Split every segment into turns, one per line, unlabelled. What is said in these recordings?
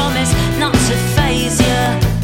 promise not to phase you.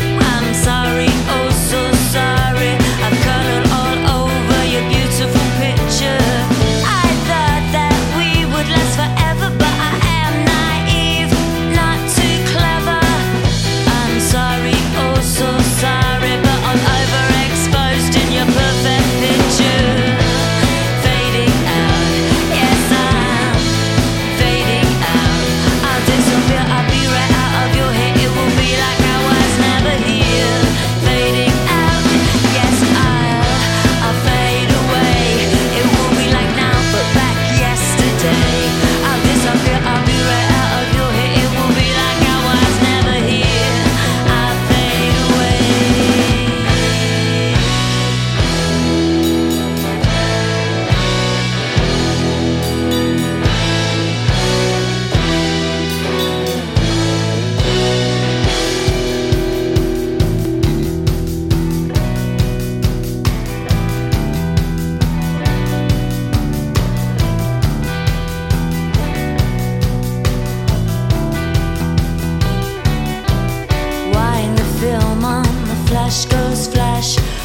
flash goes flash.